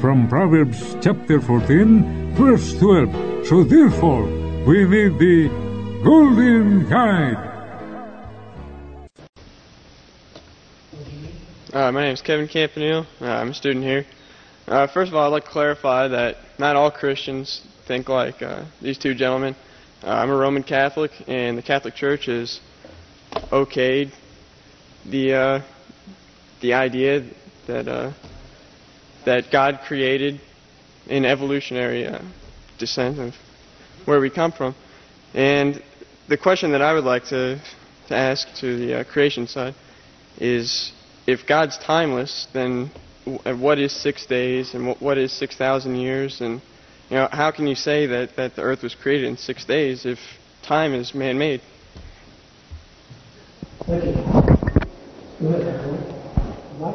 From Proverbs chapter 14, verse 12. So therefore, we need the Golden Guide. Uh, my name is Kevin Campanile. Uh, I'm a student here. Uh, first of all, I'd like to clarify that not all Christians think like uh, these two gentlemen. Uh, I'm a Roman Catholic, and the Catholic Church has okayed the uh, the idea that that God created in evolutionary uh, descent of where we come from. And the question that I would like to to ask to the uh, creation side is if God's timeless, then w- what is six days and what, is 6,000 years? And you know, how can you say that, that the earth was created in six days if time is man made you. Go ahead. Mike?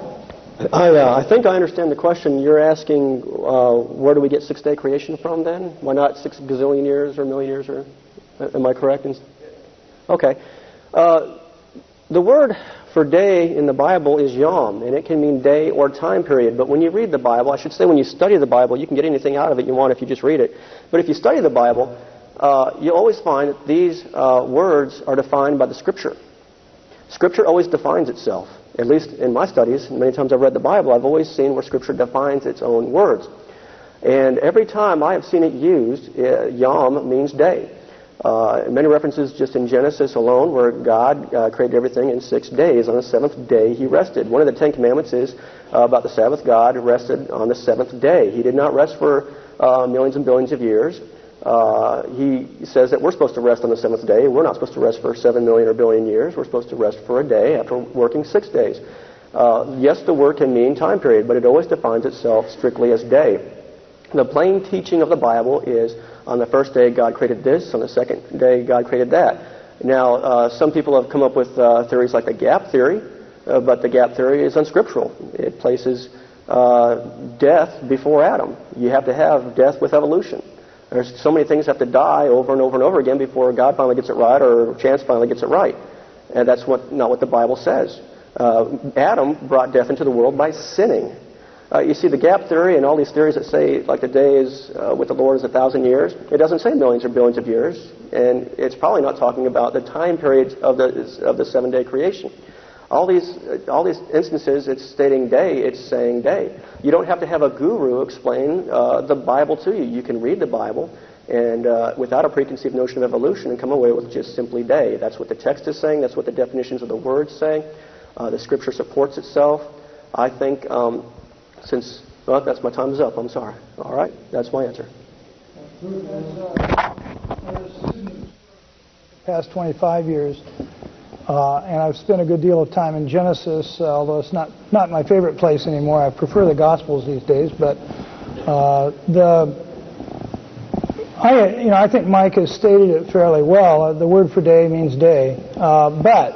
I, uh, I think I understand the question. You're asking uh, where do we get six day creation from then? Why not six gazillion years or million years? Or, am I correct? Okay. Uh, the word for day in the Bible is yom, and it can mean day or time period. But when you read the Bible, I should say when you study the Bible, you can get anything out of it you want if you just read it. But if you study the Bible, uh, you always find that these uh, words are defined by the Scripture. Scripture always defines itself. At least in my studies, many times I've read the Bible, I've always seen where Scripture defines its own words. And every time I have seen it used, uh, yom means day. Uh, many references just in Genesis alone, where God uh, created everything in six days. On the seventh day, He rested. One of the Ten Commandments is uh, about the Sabbath. God rested on the seventh day. He did not rest for uh, millions and billions of years. Uh, he says that we're supposed to rest on the seventh day. We're not supposed to rest for seven million or billion years. We're supposed to rest for a day after working six days. Uh, yes, the word can mean time period, but it always defines itself strictly as day. The plain teaching of the Bible is on the first day God created this, on the second day God created that. Now, uh, some people have come up with uh, theories like the gap theory, uh, but the gap theory is unscriptural. It places uh, death before Adam. You have to have death with evolution. There's so many things have to die over and over and over again before God finally gets it right or chance finally gets it right. And that's what, not what the Bible says. Uh, Adam brought death into the world by sinning. Uh, you see, the gap theory and all these theories that say, like, the day is uh, with the Lord is a thousand years, it doesn't say millions or billions of years, and it's probably not talking about the time periods of the, of the seven day creation. All these, all these instances, it's stating day, it's saying day. You don't have to have a guru explain uh, the Bible to you. You can read the Bible and uh, without a preconceived notion of evolution and come away with just simply day. That's what the text is saying. That's what the definitions of the words say. Uh, the Scripture supports itself. I think um, since, well, that's my time is up. I'm sorry. All right, that's my answer. Past 25 years, uh, and I've spent a good deal of time in Genesis, uh, although it's not not my favorite place anymore. I prefer the Gospels these days, but uh, the I, you know, I think Mike has stated it fairly well. Uh, the word for day means day, uh, but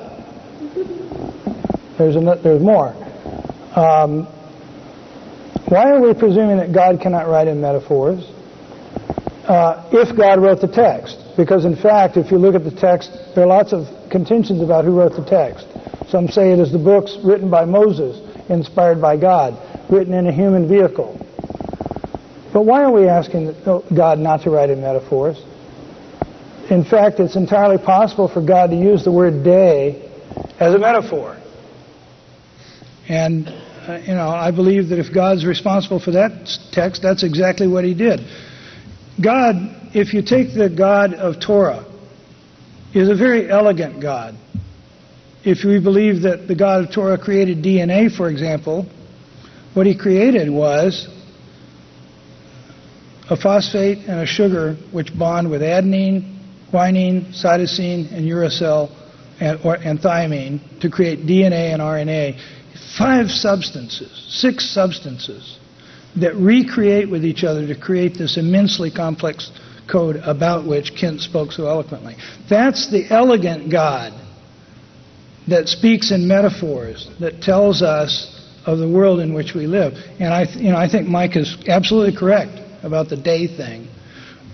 there's there's more. Um, why are we presuming that God cannot write in metaphors uh, if God wrote the text? Because in fact, if you look at the text, there are lots of contentions about who wrote the text. Some say it is the books written by Moses, inspired by God, written in a human vehicle. But why are we asking God not to write in metaphors? In fact, it's entirely possible for God to use the word day as a metaphor. And, uh, you know, I believe that if God's responsible for that text, that's exactly what he did. God, if you take the God of Torah, is a very elegant God. If we believe that the God of Torah created DNA, for example, what he created was a phosphate and a sugar which bond with adenine, guanine, cytosine, and uracil and, or, and thymine to create DNA and RNA. Five substances, six substances that recreate with each other to create this immensely complex code about which Kent spoke so eloquently. That's the elegant God that speaks in metaphors, that tells us of the world in which we live. And I, you know, I think Mike is absolutely correct about the day thing.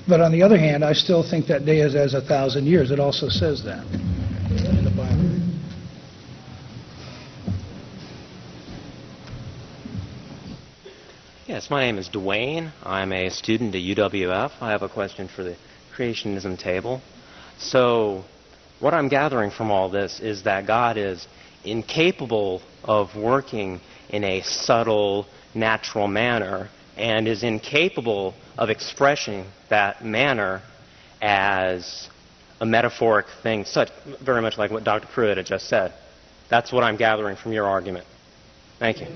But on the other hand, I still think that day is as a thousand years. It also says that in the Bible. Yes, my name is Dwayne. I'm a student at UWF. I have a question for the creationism table. So, what I'm gathering from all this is that God is incapable of working in a subtle, natural manner and is incapable of expressing that manner as a metaphoric thing, such very much like what Dr. Pruitt had just said. That's what I'm gathering from your argument. Thank you.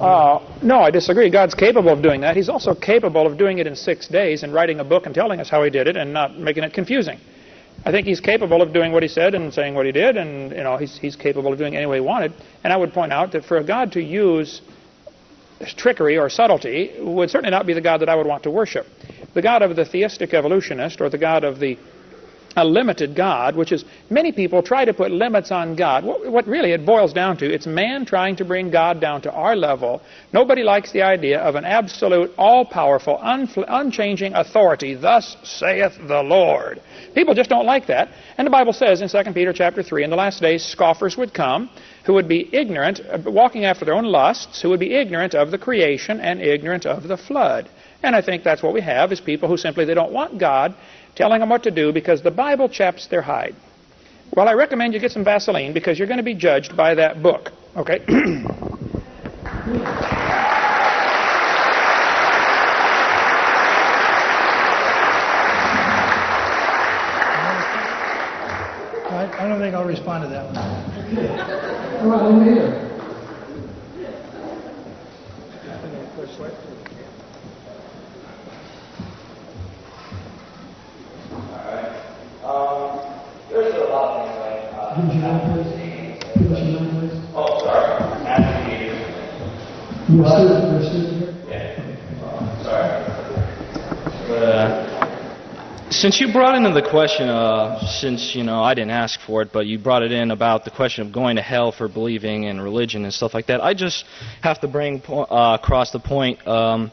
Uh, no, I disagree. God's capable of doing that. He's also capable of doing it in six days and writing a book and telling us how he did it and not making it confusing. I think he's capable of doing what he said and saying what he did, and you know he's he's capable of doing it any way he wanted. And I would point out that for a God to use trickery or subtlety would certainly not be the God that I would want to worship. The God of the theistic evolutionist or the God of the a limited God, which is many people try to put limits on God. What, what, really it boils down to, it's man trying to bring God down to our level. Nobody likes the idea of an absolute, all-powerful, unchanging authority. Thus saith the Lord. People just don't like that. And the Bible says in 2 Peter chapter 3, in the last days scoffers would come who would be ignorant, uh, walking after their own lusts, who would be ignorant of the creation and ignorant of the flood. And I think that's what we have is people who simply they don't want God telling them what to do because the Bible chaps their hide. Well, I recommend you get some Vaseline because you're going to be judged by that book. Okay? I, don't think I'll respond to that one. You're student, you're student here? Yeah. sorry. But, uh, since you brought into the question, uh, since you know I didn't ask for it, but you brought it in about the question of going to hell for believing in religion and stuff like that, I just have to bring uh, across the point. Um,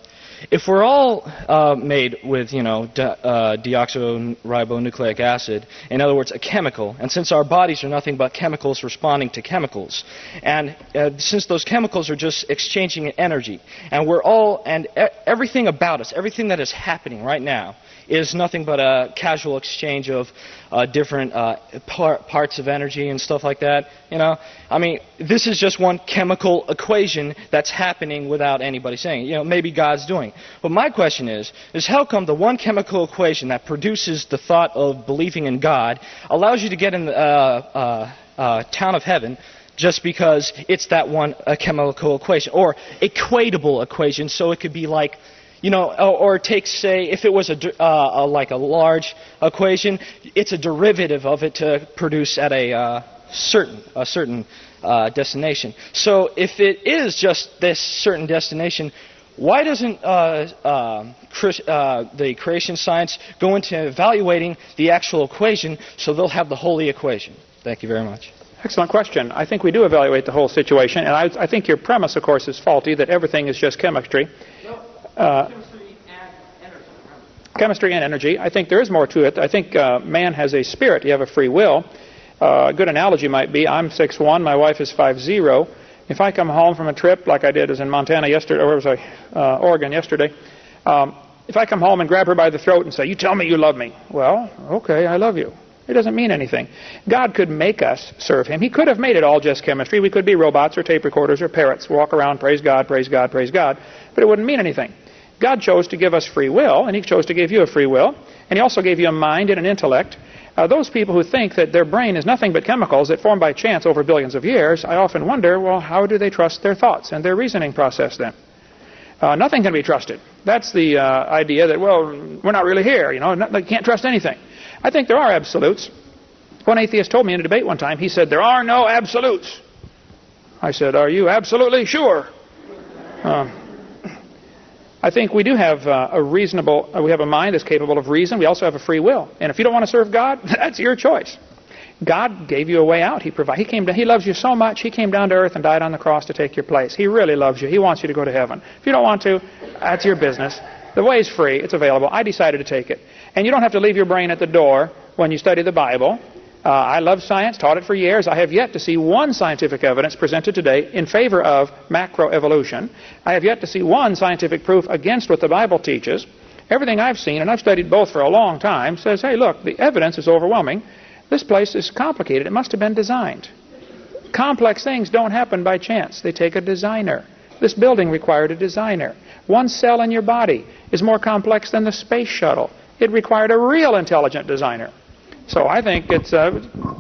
if we're all uh, made with, you know, uh, deoxyribonucleic acid, in other words, a chemical, and since our bodies are nothing but chemicals responding to chemicals, and uh, since those chemicals are just exchanging energy, and we're all, and e- everything about us, everything that is happening right now, is nothing but a casual exchange of uh, different uh, par- parts of energy and stuff like that. You know, I mean, this is just one chemical equation that's happening without anybody saying. You know, maybe God's doing. But my question is, is how come the one chemical equation that produces the thought of believing in God allows you to get in the uh, uh, uh town of heaven? Just because it's that one chemical equation, or equatable equation, so it could be like you know, or, or take, say, if it was a, uh, a, like a large equation, it's a derivative of it to produce at a uh, certain a certain uh, destination. So if it is just this certain destination, why doesn't uh, uh, uh, the creation science go into evaluating the actual equation so they'll have the holy equation? Thank you very much. Excellent question. I think we do evaluate the whole situation, and I, I think your premise, of course, is faulty that everything is just chemistry. Uh, chemistry and energy. I think there is more to it. I think uh, man has a spirit. You have a free will. Uh, a good analogy might be I'm 6'1", my wife is 5'0". If I come home from a trip like I did as in Montana yesterday, or where was I? Uh, Oregon yesterday. Um, if I come home and grab her by the throat and say, "You tell me you love me," well, okay, I love you. It doesn't mean anything. God could make us serve Him. He could have made it all just chemistry. We could be robots or tape recorders or parrots, walk around, praise God, praise God, praise God, but it wouldn't mean anything. God chose to give us free will, and He chose to give you a free will, and He also gave you a mind and an intellect. Uh, those people who think that their brain is nothing but chemicals that form by chance over billions of years, I often wonder, well, how do they trust their thoughts and their reasoning process then? Uh, nothing can be trusted. That's the uh, idea that, well, we're not really here, you know, not, they can't trust anything. I think there are absolutes. One atheist told me in a debate one time, he said, there are no absolutes. I said, are you absolutely sure? Uh, I think we do have uh, a reasonable, uh, we have a mind that's capable of reason. We also have a free will. And if you don't want to serve God, that's your choice. God gave you a way out. He provided. He came. Down, he loves you so much. He came down to earth and died on the cross to take your place. He really loves you. He wants you to go to heaven. If you don't want to, that's your business. The way is free. It's available. I decided to take it. And you don't have to leave your brain at the door when you study the Bible. Uh, I love science, taught it for years. I have yet to see one scientific evidence presented today in favor of macroevolution. I have yet to see one scientific proof against what the Bible teaches. Everything I've seen, and I've studied both for a long time, says, hey, look, the evidence is overwhelming. This place is complicated. It must have been designed. Complex things don't happen by chance. They take a designer. This building required a designer. One cell in your body is more complex than the space shuttle. It required a real intelligent designer. So I think it's uh,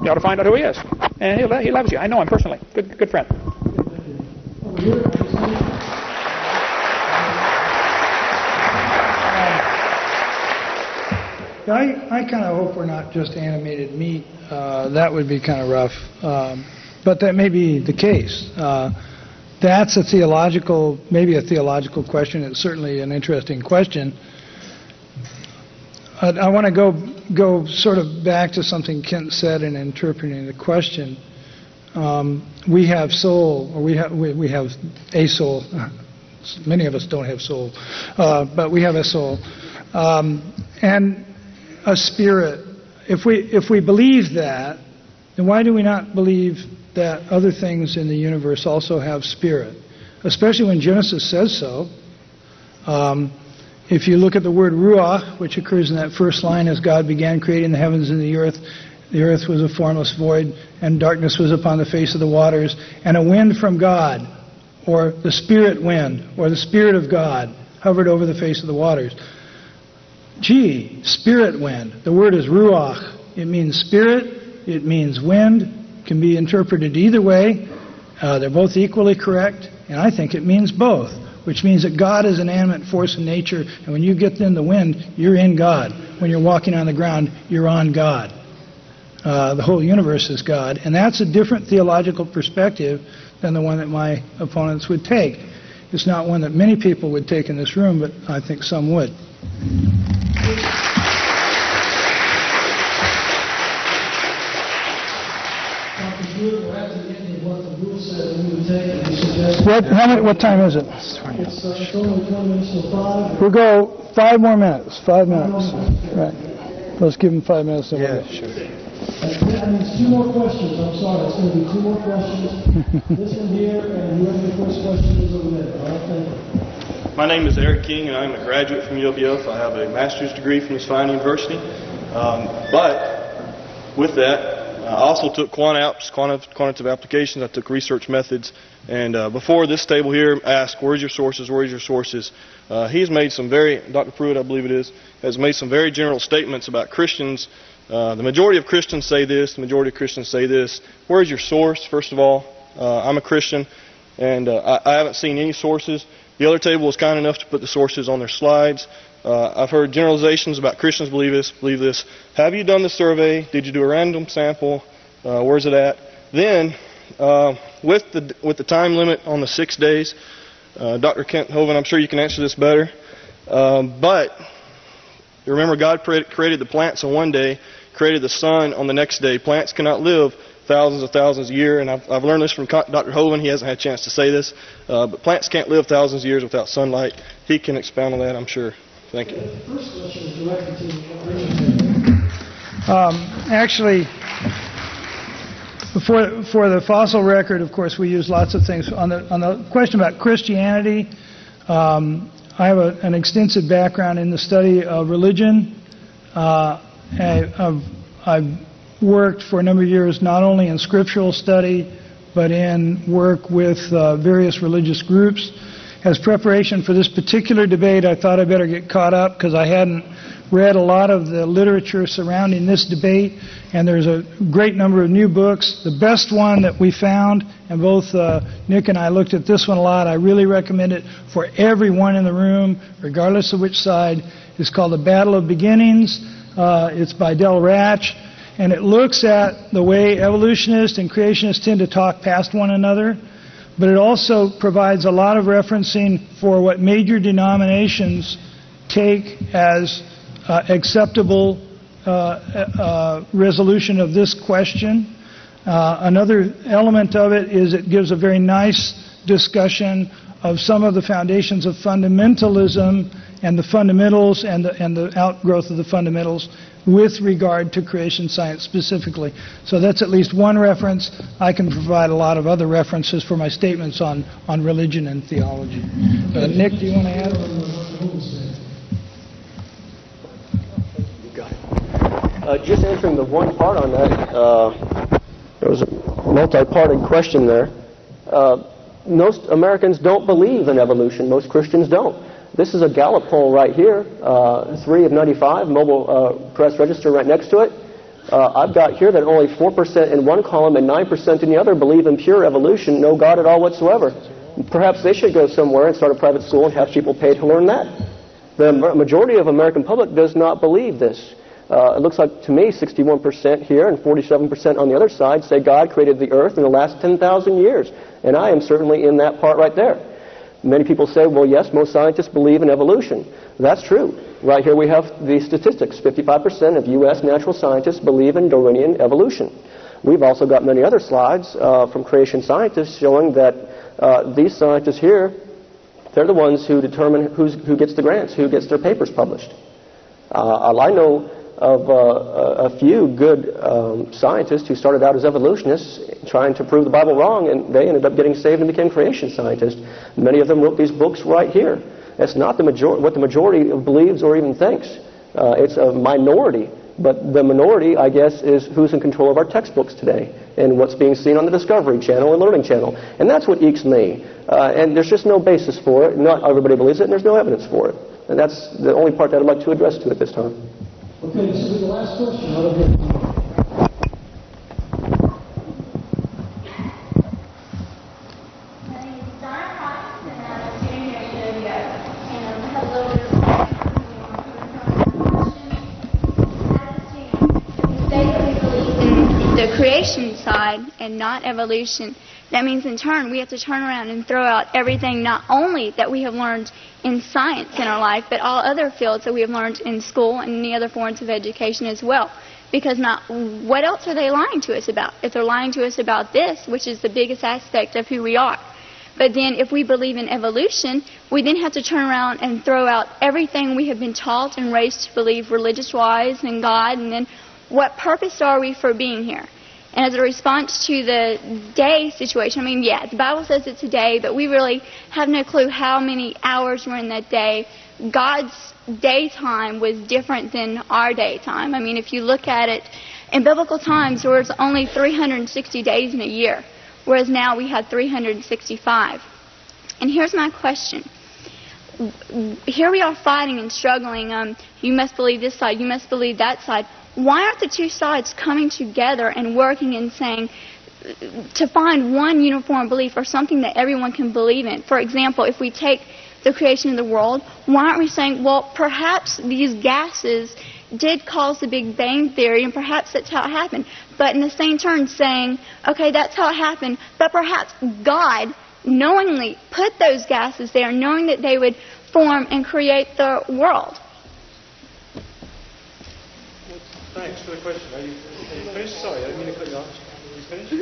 you ought to find out who he is, and he, he loves you. I know him personally. Good good friend. I, I kind of hope we're not just animated meat. Uh, that would be kind of rough. Um, but that may be the case. Uh, that's a theological, maybe a theological question. It's certainly an interesting question. I, I want to go go sort of back to something Kent said in interpreting the question. Um, we have soul, or we have we, we have a soul. Many of us don't have soul, uh, but we have a soul, um, and a spirit. If we if we believe that, then why do we not believe that other things in the universe also have spirit? Especially when Genesis says so. Um, if you look at the word ruach, which occurs in that first line as God began creating the heavens and the earth, the earth was a formless void, and darkness was upon the face of the waters, and a wind from God, or the spirit wind, or the spirit of God, hovered over the face of the waters. Gee, spirit wind. The word is ruach. It means spirit, it means wind, can be interpreted either way. Uh, they're both equally correct, and I think it means both which means that God is an animate force in nature, and when you get in the wind, you're in God. When you're walking on the ground, you're on God. Uh, the whole universe is God, and that's a different theological perspective than the one that my opponents would take. It's not one that many people would take in this room, but I think some would. What, how many, what time is it? We'll go five more minutes. Five minutes. Right. Let's give him five minutes. Yeah, sure. And there's two more questions. I'm sorry. It's going to be two more questions. this one here, and whoever the first question is over there. All right, thank you. My name is Eric King, and I'm a graduate from UWF. I have a master's degree from this fine university. Um, but with that, I also took quant apps, quantitative applications. I took research methods. And uh, before this table here asked, where's your sources, where's your sources, uh, he's made some very, Dr. Pruitt, I believe it is, has made some very general statements about Christians. Uh, the majority of Christians say this, the majority of Christians say this. Where's your source, first of all? Uh, I'm a Christian, and uh, I, I haven't seen any sources. The other table was kind enough to put the sources on their slides. Uh, I've heard generalizations about Christians believe this, believe this. Have you done the survey? Did you do a random sample? Where's it at? Then, with the with the time limit on the six days, Uh, Dr. Kent Hovind, I'm sure you can answer this better. Um, but remember, God created the plants on one day, created the sun on the next day. Plants cannot live thousands of thousands a year, and I've, I've learned this from Dr. Hovind. He hasn't had a chance to say this, uh, but plants can't live thousands of years without sunlight. He can expound on that, I'm sure. Thank you. The first question is directed to um, actually, for, for the fossil record, of course, we use lots of things. On the, on the question about Christianity, um, I have a, an extensive background in the study of religion. Uh, I, have I've worked for a number of years not only in scriptural study, but in work with uh, various religious groups. As preparation for this particular debate, I thought I better get caught up because I hadn't read a lot of the literature surrounding this debate, and there's a great number of new books. The best one that we found, and both uh, Nick and I looked at this one a lot, I really recommend it for everyone in the room, regardless of which side, is called The Battle of Beginnings. Uh, it's by Del Ratzsch, and it looks at the way evolutionists and creationists tend to talk past one another, but it also provides a lot of referencing for what major denominations take as acceptable uh, uh, resolution of this question. another element of it is it gives a very nice discussion of some of the foundations of fundamentalism and the fundamentals and the, and the outgrowth of the fundamentals with regard to creation science specifically. So that's at least one reference. I can provide a lot of other references for my statements on, on religion and theology. Uh, just answering the one part on that, uh, there was a multi-parted question there. Uh, most Americans don't believe in evolution. Most Christians don't. This is a Gallup poll right here, uh, 3 of 95, mobile uh, press register right next to it. Uh, I've got here that only 4% in one column and 9% in the other believe in pure evolution, no God at all whatsoever. Perhaps they should go somewhere and start a private school and have people paid to learn that. The majority of American public does not believe this. Uh, it looks like to me 61% here and 47% on the other side say God created the earth in the last 10,000 years. And I am certainly in that part right there. Many people say, well, yes, most scientists believe in evolution. That's true. Right here we have the statistics. 55% of U.S. natural scientists believe in Darwinian evolution. We've also got many other slides uh, from creation scientists showing that uh, these scientists here, they're the ones who determine who gets the grants, who gets their papers published. Uh, I know of uh, a few good um, scientists who started out as evolutionists trying to prove the Bible wrong, and they ended up getting saved and became creation scientists. Many of them wrote these books right here. That's not the major- what the majority believes or even thinks. Uh, it's a minority, but the minority, I guess, is who's in control of our textbooks today and what's being seen on the Discovery Channel and Learning Channel. And that's what ekes me. Uh, and there's just no basis for it. Not everybody believes it, and there's no evidence for it. And that's the only part that I'd like to address to at this time. Okay, this will be the last question out of here. creation side and not evolution, that means in turn we have to turn around and throw out everything not only that we have learned in science in our life, but all other fields that we have learned in school and any other forms of education as well. Because not what else are they lying to us about? If they're lying to us about this, which is the biggest aspect of who we are. But then if we believe in evolution, we then have to turn around and throw out everything we have been taught and raised to believe religious wise in God and then what purpose are we for being here? And as a response to the day situation, I mean, yeah, the Bible says it's a day, but we really have no clue how many hours were in that day. God's daytime was different than our daytime. I mean, if you look at it, in biblical times, there was only 360 days in a year, whereas now we have 365. And here's my question. Here we are fighting and struggling. Um, you must believe this side, you must believe that side why aren't the two sides coming together and working and saying to find one uniform belief or something that everyone can believe in? For example, if we take the creation of the world, why aren't we saying, well, perhaps these gases did cause the Big Bang Theory, and perhaps that's how it happened. But in the same turn, saying, okay, that's how it happened, but perhaps God knowingly put those gases there, knowing that they would form and create the world. Thanks for the question. Are you, are you finished? Sorry, I didn't mean to cut you off. Are you finished?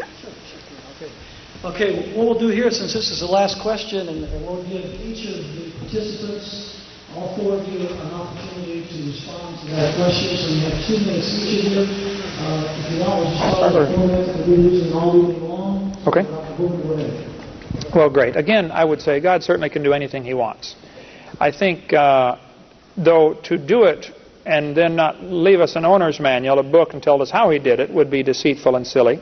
Okay. Okay, what we'll do here, since this is the last question, and, and we'll give each of the participants, all four of you, an opportunity to respond to that question. So we have two minutes each of you. Uh, if you want, we'll just follow the format that we're using all evening long. Okay. Uh. Well, great. Again, I would say God certainly can do anything He wants. I think, uh, though, to do it and then not leave us an owner's manual, a book, and tell us how He did it would be deceitful and silly.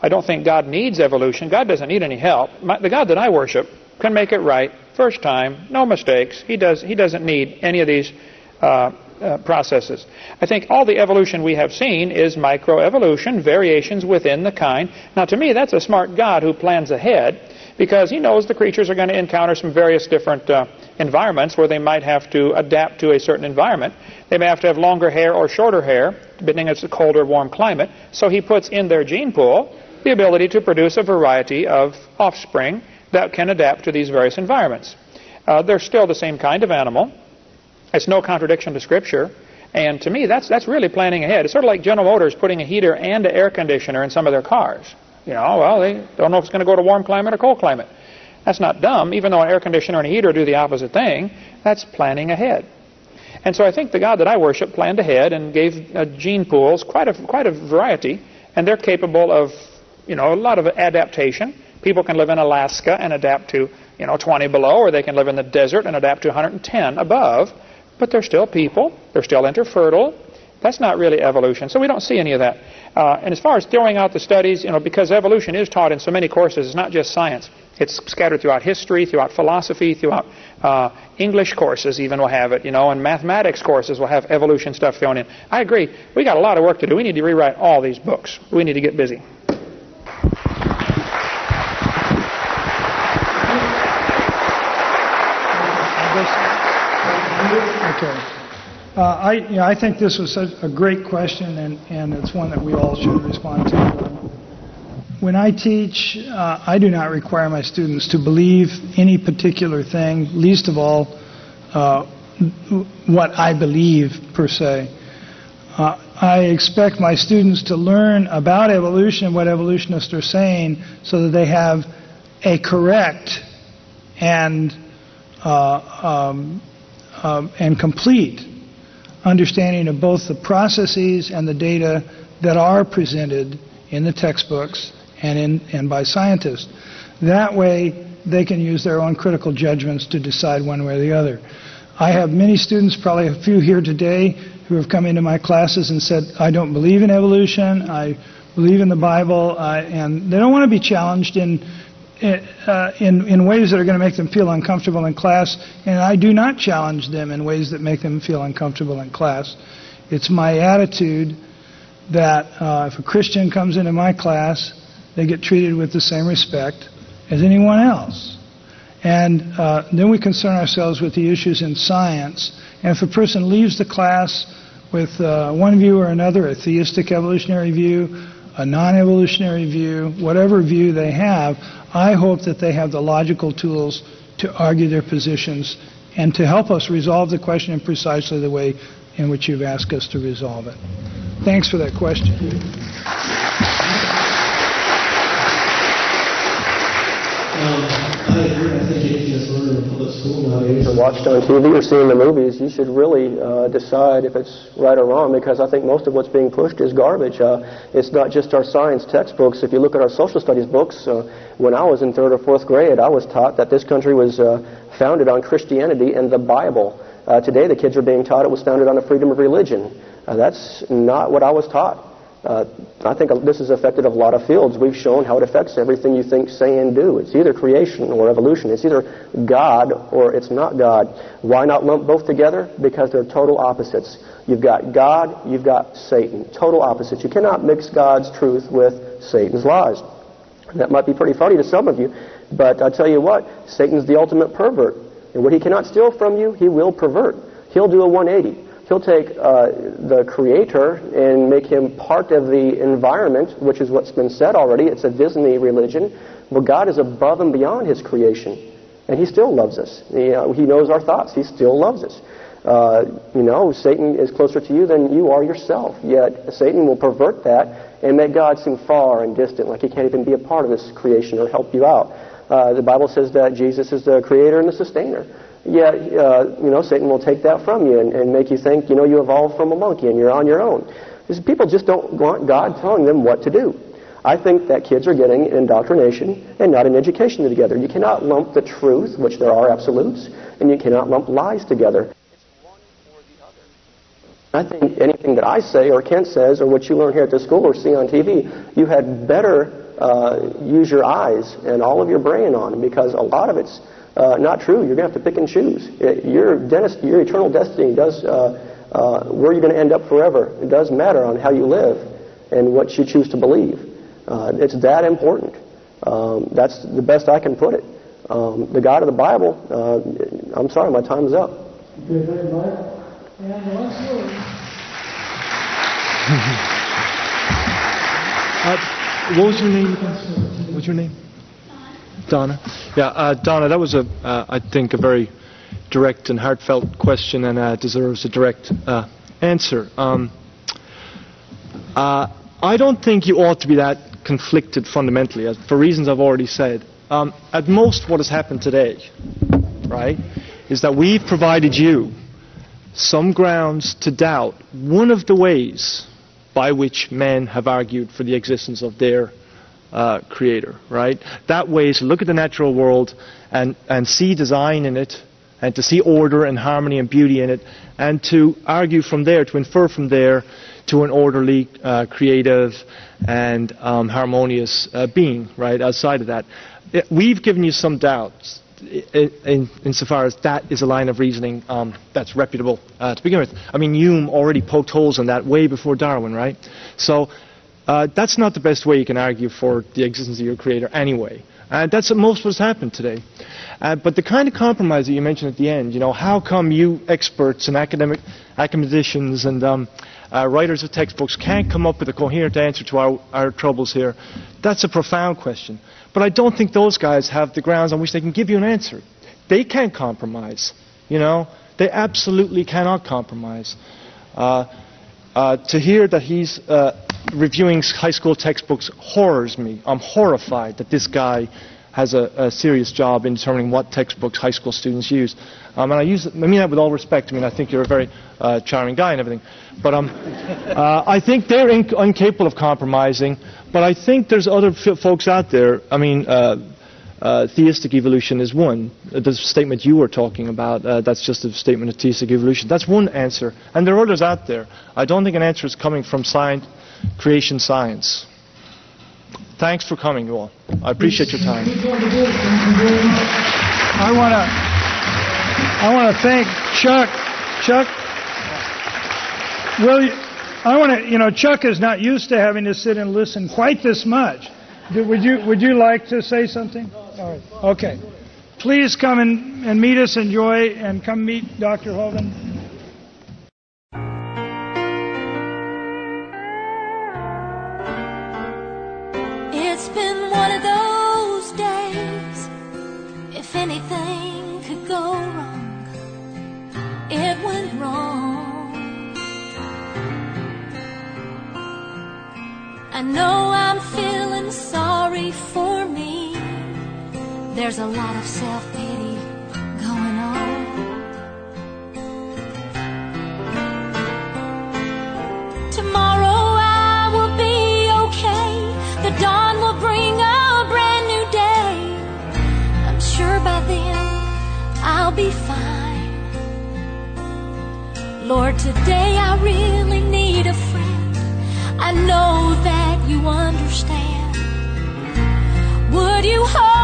I don't think God needs evolution. God doesn't need any help. My, the God that I worship can make it right first time, no mistakes. He does. He doesn't need any of these uh, uh, processes. I think all the evolution we have seen is microevolution, variations within the kind. Now, to me, that's a smart God who plans ahead because he knows the creatures are going to encounter some various different uh, environments where they might have to adapt to a certain environment. They may have to have longer hair or shorter hair, depending on it's a cold or warm climate. So he puts in their gene pool the ability to produce a variety of offspring that can adapt to these various environments. Uh, they're still the same kind of animal. It's no contradiction to Scripture. And to me, that's, that's really planning ahead. It's sort of like General Motors putting a heater and an air conditioner in some of their cars. You know, well, they don't know if it's going to go to warm climate or cold climate. That's not dumb, even though an air conditioner and a heater do the opposite thing. That's planning ahead. And so I think the God that I worship planned ahead and gave uh, gene pools quite a, quite a variety, and they're capable of you know, a lot of adaptation. People can live in Alaska and adapt to, you know, 20 below, or they can live in the desert and adapt to 110 above. But they're still people. They're still interfertile. That's not really evolution. So we don't see any of that. Uh, and as far as throwing out the studies, you know, because evolution is taught in so many courses, it's not just science. It's scattered throughout history, throughout philosophy, throughout uh, English courses even will have it, you know, and mathematics courses will have evolution stuff thrown in. I agree. We got a lot of work to do. We need to rewrite all these books. We need to get busy. Okay. Uh, I, you know, I think this was such a great question, and, and it's one that we all should respond to. When I teach, uh, I do not require my students to believe any particular thing, least of all uh, what I believe per se. Uh, I expect my students to learn about evolution and what evolutionists are saying so that they have a correct and uh, um, um, and complete understanding of both the processes and the data that are presented in the textbooks and, in, and by scientists. That way, they can use their own critical judgments to decide one way or the other. I have many students, probably a few here today, who have come into my classes and said, I don't believe in evolution, I believe in the Bible, uh, and they don't want to be challenged in in, in ways that are going to make them feel uncomfortable in class, and I do not challenge them in ways that make them feel uncomfortable in class. It's my attitude that uh, if a Christian comes into my class, they get treated with the same respect as anyone else. And uh, then we concern ourselves with the issues in science. And if a person leaves the class with uh, one view or another, a theistic evolutionary view, a non evolutionary view, whatever view they have, I hope that they have the logical tools to argue their positions and to help us resolve the question in precisely the way in which you've asked us to resolve it. Thanks for that question. Um, I. I think atheists Or watched on TV or seen the movies, you should really uh, decide if it's right or wrong because I think most of what's being pushed is garbage. Uh, it's not just our science textbooks. If you look at our social studies books, uh, when I was in third or fourth grade, I was taught that this country was uh, founded on Christianity and the Bible. Uh, today, the kids are being taught it was founded on the freedom of religion. Uh, that's not what I was taught. Uh, I think this has affected a lot of fields. We've shown how it affects everything you think, say, and do. It's either creation or evolution. It's either God or it's not God. Why not lump both together? Because they're total opposites. You've got God, you've got Satan. Total opposites. You cannot mix God's truth with Satan's lies. That might be pretty funny to some of you, but I tell you what, Satan's the ultimate pervert. And what he cannot steal from you, he will pervert. He'll do a 180. He'll take uh, the creator and make him part of the environment, which is what's been said already. It's a Disney religion. But God is above and beyond his creation. And he still loves us. He, uh, he knows our thoughts. He still loves us. Uh, you know, Satan is closer to you than you are yourself. Yet Satan will pervert that and make God seem far and distant, like he can't even be a part of this creation or help you out. Uh, the Bible says that Jesus is the creator and the sustainer. Yet, uh, you know, Satan will take that from you and, and make you think, you know, you evolved from a monkey and you're on your own. Because people just don't want God telling them what to do. I think that kids are getting indoctrination and not an education together. You cannot lump the truth, which there are absolutes, and you cannot lump lies together. I think anything that I say or Kent says or what you learn here at the school or see on TV, you had better uh, use your eyes and all of your brain on because a lot of it's uh, not true. You're going to have to pick and choose. It, your, dentist, your eternal destiny does, uh, uh, where you're going to end up forever, it does matter on how you live and what you choose to believe. Uh, it's that important. Um, that's the best I can put it. Um, the God of the Bible, uh, I'm sorry, my up. Last word. uh, what was your name? What's your name? Donna. Yeah, uh, Donna, that was a, uh, I think, a very direct and heartfelt question, and uh, deserves a direct uh, answer. Um, uh, I don't think you ought to be that conflicted fundamentally, for reasons I've already said. Um, at most, what has happened today, right, is that we've provided you some grounds to doubt one of the ways by which men have argued for the existence of their uh, creator, right? That way is to look at the natural world and, and see design in it, and to see order and harmony and beauty in it, and to argue from there, to infer from there to an orderly, uh, creative, and um, harmonious uh, being, right, outside of that. It, we've given you some doubts in, insofar as that is a line of reasoning um, that's reputable uh, to begin with. I mean, Hume already poked holes in that way before Darwin, right? So uh, that's not the best way you can argue for the existence of your creator anyway. And that's most what's happened today. Uh, but the kind of compromise that you mentioned at the end, you know, how come you experts and academic academicians and um, uh, writers of textbooks can't come up with a coherent answer to our, our troubles here? That's a profound question. But I don't think those guys have the grounds on which they can give you an answer. They can't compromise. You know, they absolutely cannot compromise. Uh, uh, to hear that he's uh, reviewing high school textbooks horrors me. I'm horrified that this guy has a, a serious job in determining what textbooks high school students use. Um, and I, use, I mean that with all respect. I mean, I think you're a very uh, charming guy and everything. But um, uh, I think they're inc- incapable of compromising. But I think there's other f- folks out there. I mean, uh, uh, theistic evolution is one. Uh, the statement you were talking about, uh, that's just a statement of theistic evolution. That's one answer. And there are others out there. I don't think an answer is coming from science, creation science. Thanks for coming, you all. I appreciate your time. I want to I want to thank Chuck. Chuck, well, I want to, you know, Chuck is not used to having to sit and listen quite this much. Would you, would you like to say something? All right. Okay. Please come and, and meet us, enjoy, and come meet Dr. Hovind. Been one of those days. If anything could go wrong, it went wrong. I know I'm feeling sorry for me. There's a lot of self pity by then I'll be fine. Lord, today I really need a friend. I know that you understand. Would you hold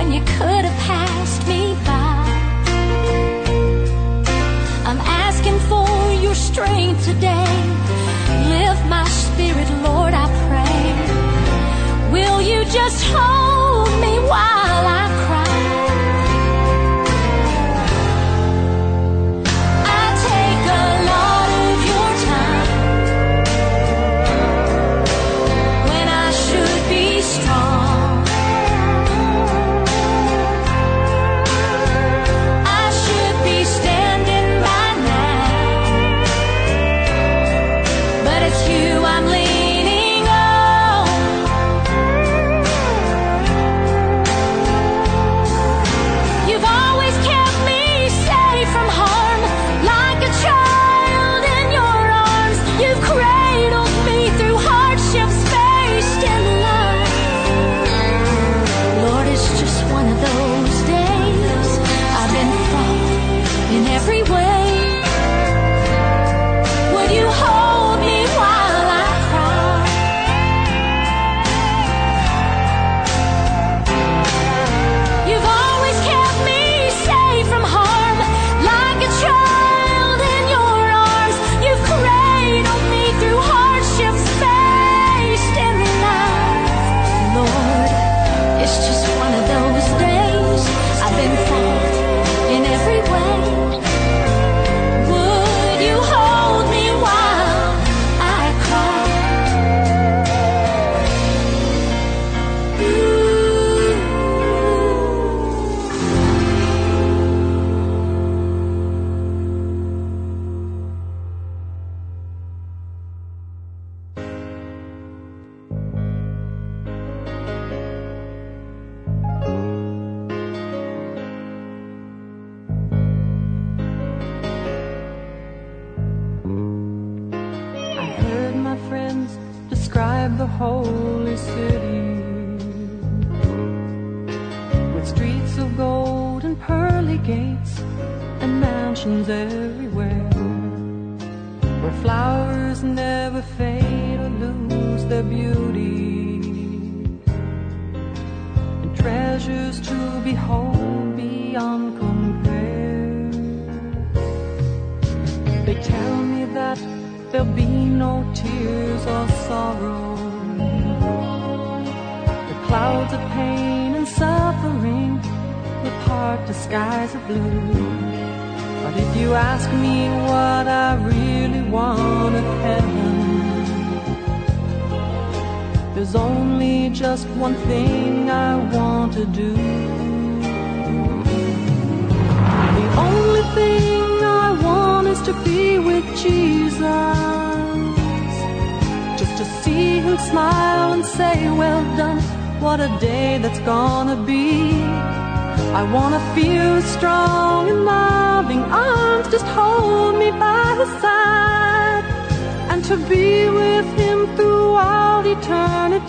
when you could have passed me by. I'm asking for your strength today.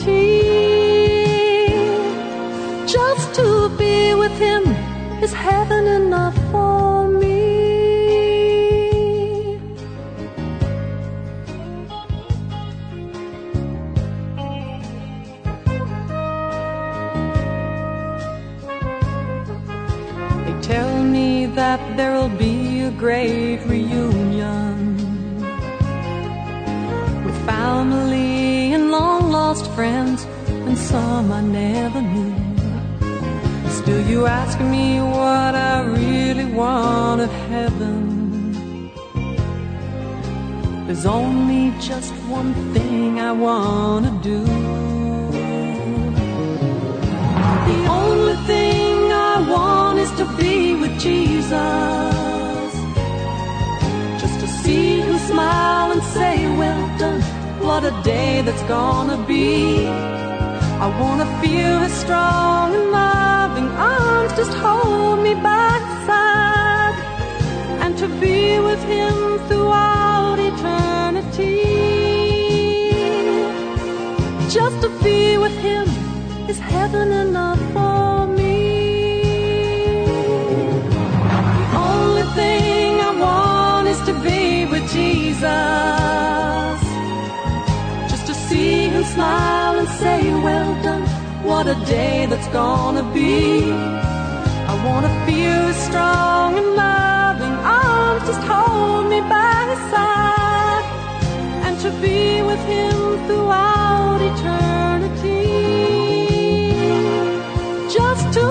Eternity. Just to be with him is heaven enough for me. They tell me that there'll be a great reunion with family friends and some I never knew. Still, you ask me what I really want of heaven. There's only just one thing I want to do. The only thing I want is to be with Jesus. Just to see him smile and say, Well done, what a day that's gonna be. I wanna feel his strong and loving arms just hold me by his side. And to be with him throughout eternity. Just to be with him is heaven enough for me. The only thing I want is to be with Jesus. smile and say, well done, what a day that's gonna be. I wanna feel strong and loving arms just hold me by his side and to be with him throughout eternity. Just to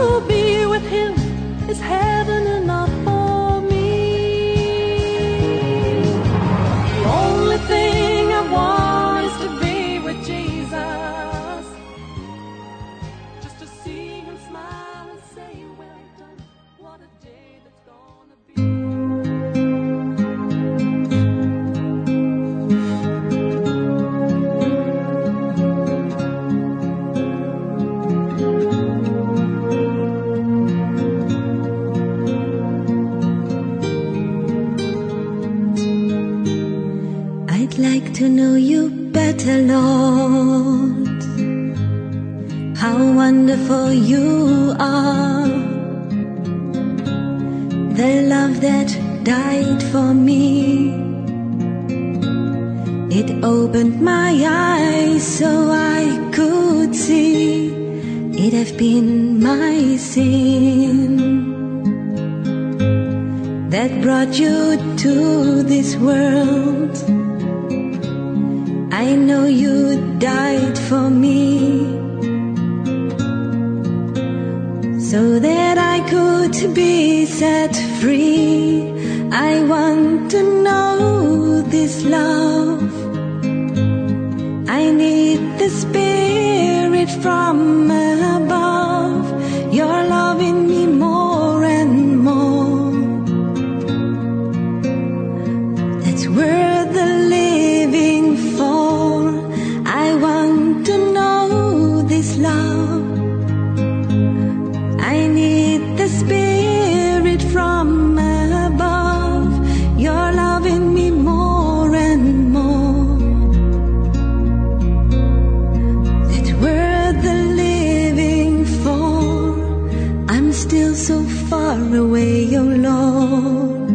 feel so far away, oh Lord.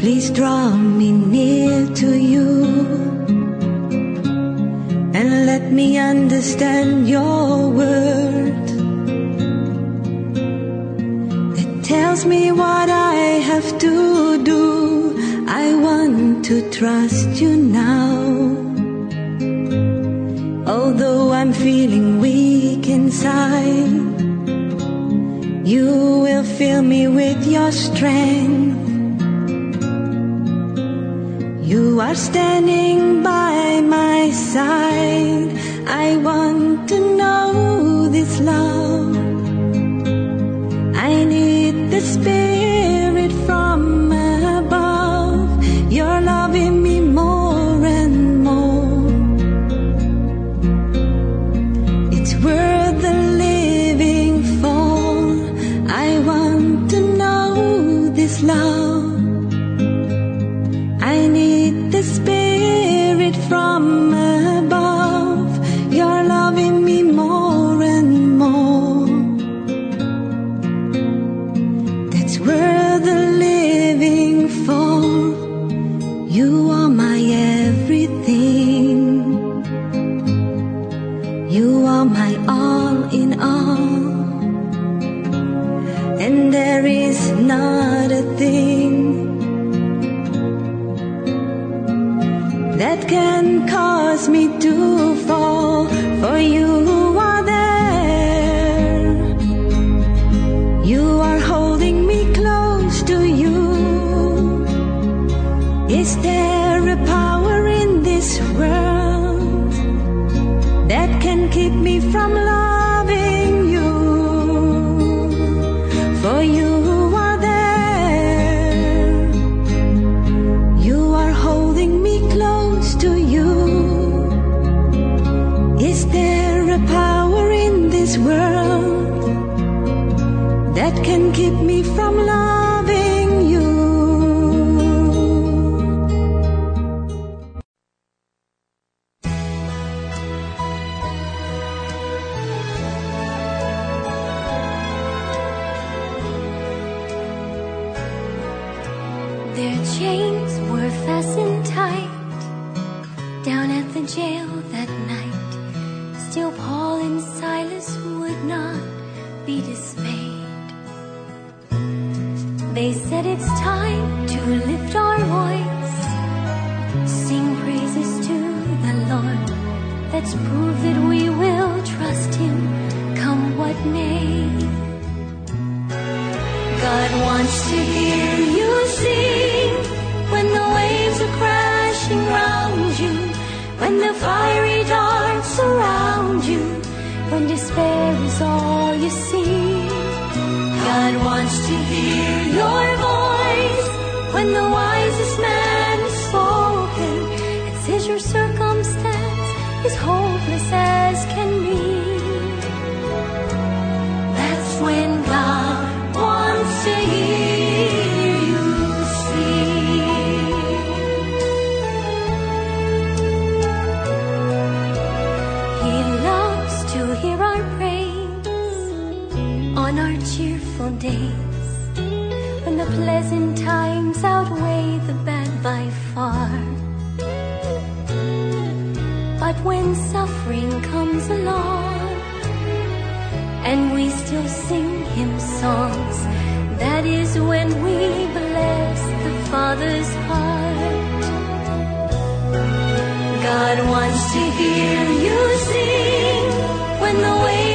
Please draw me near to you and let me understand your word that tells me what I have to do. I want to trust you now. Although I'm feeling weak inside. You will fill me with your strength. You are standing by my side. I want from our cheerful days, when the pleasant times outweigh the bad by far. But when suffering comes along, and we still sing him songs, that is when we bless the Father's heart. God wants to hear you sing when the way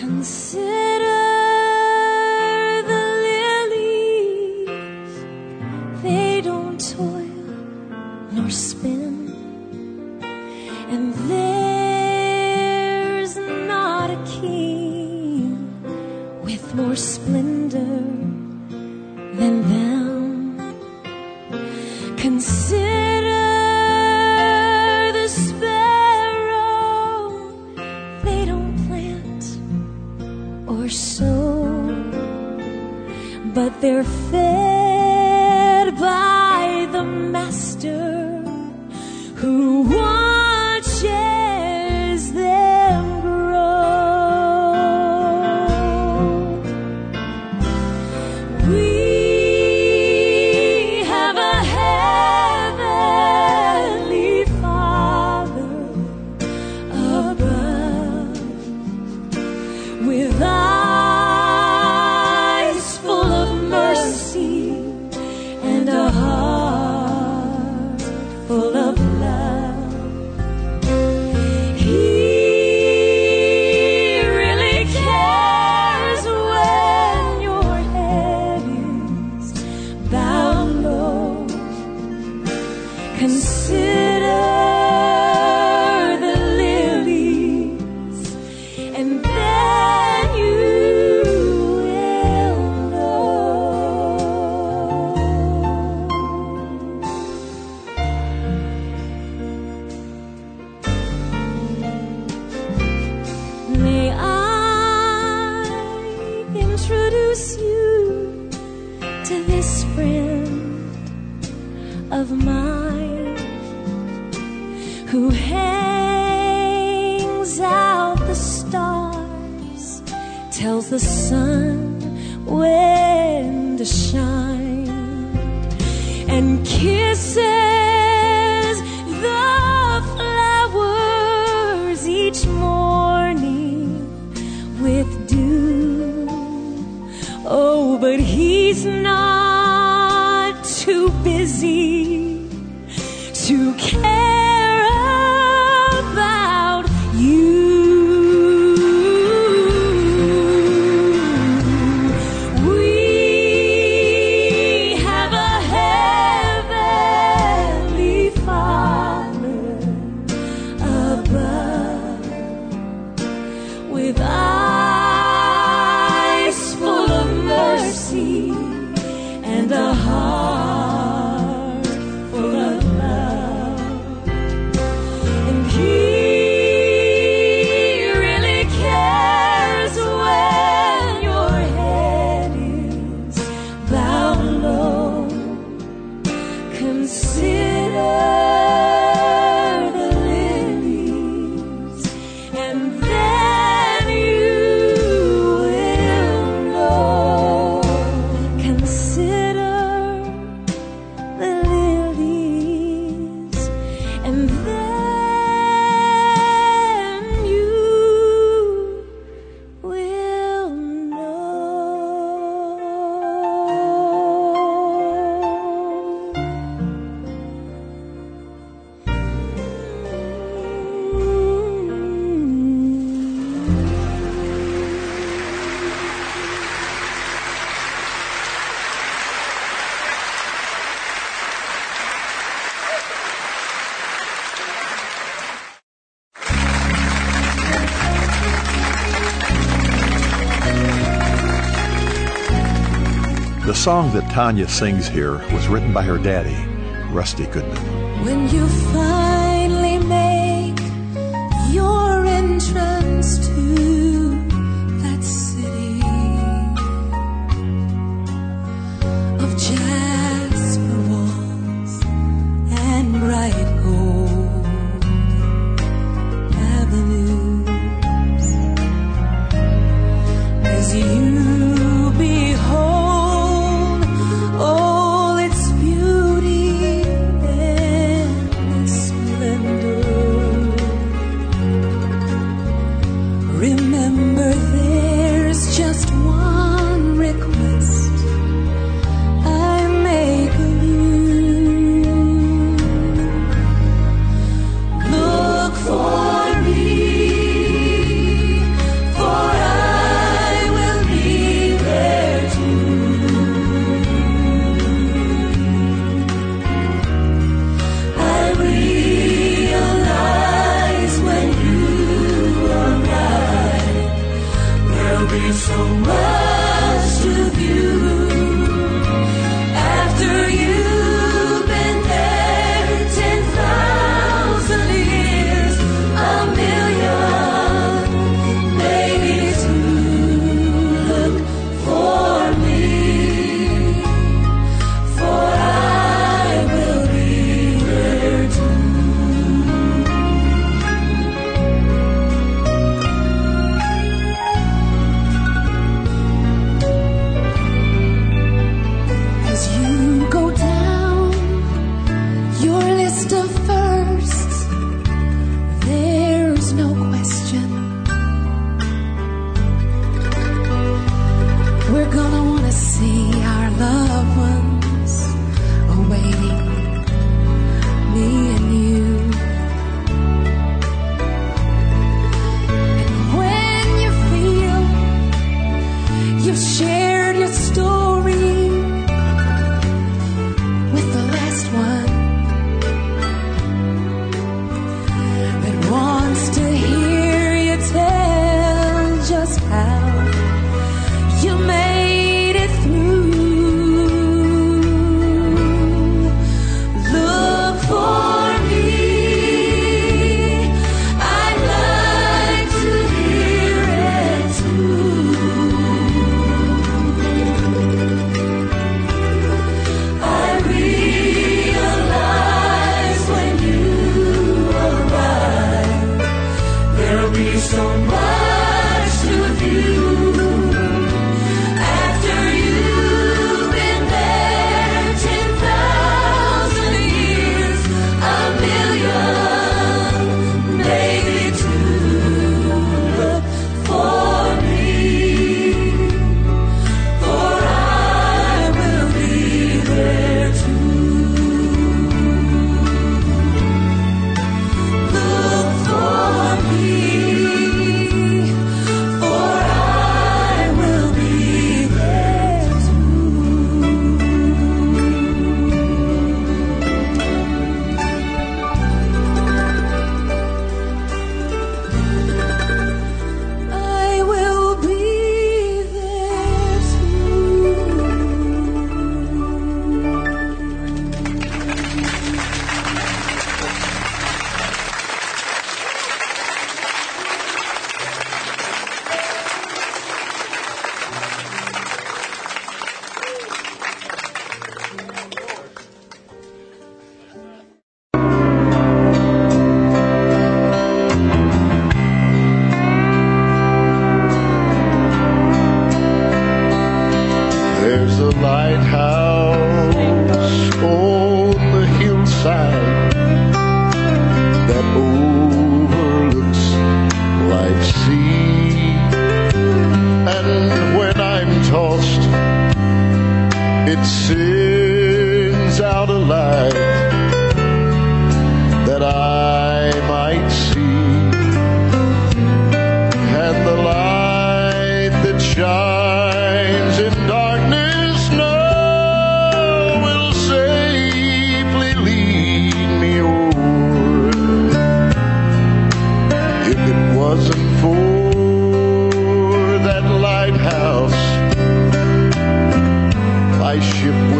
Consider introduce you to this friend of mine who hangs out the stars, tells the sun when to shine, and kisses. see song that Tanya sings here was written by her daddy, Rusty Goodman. When you find my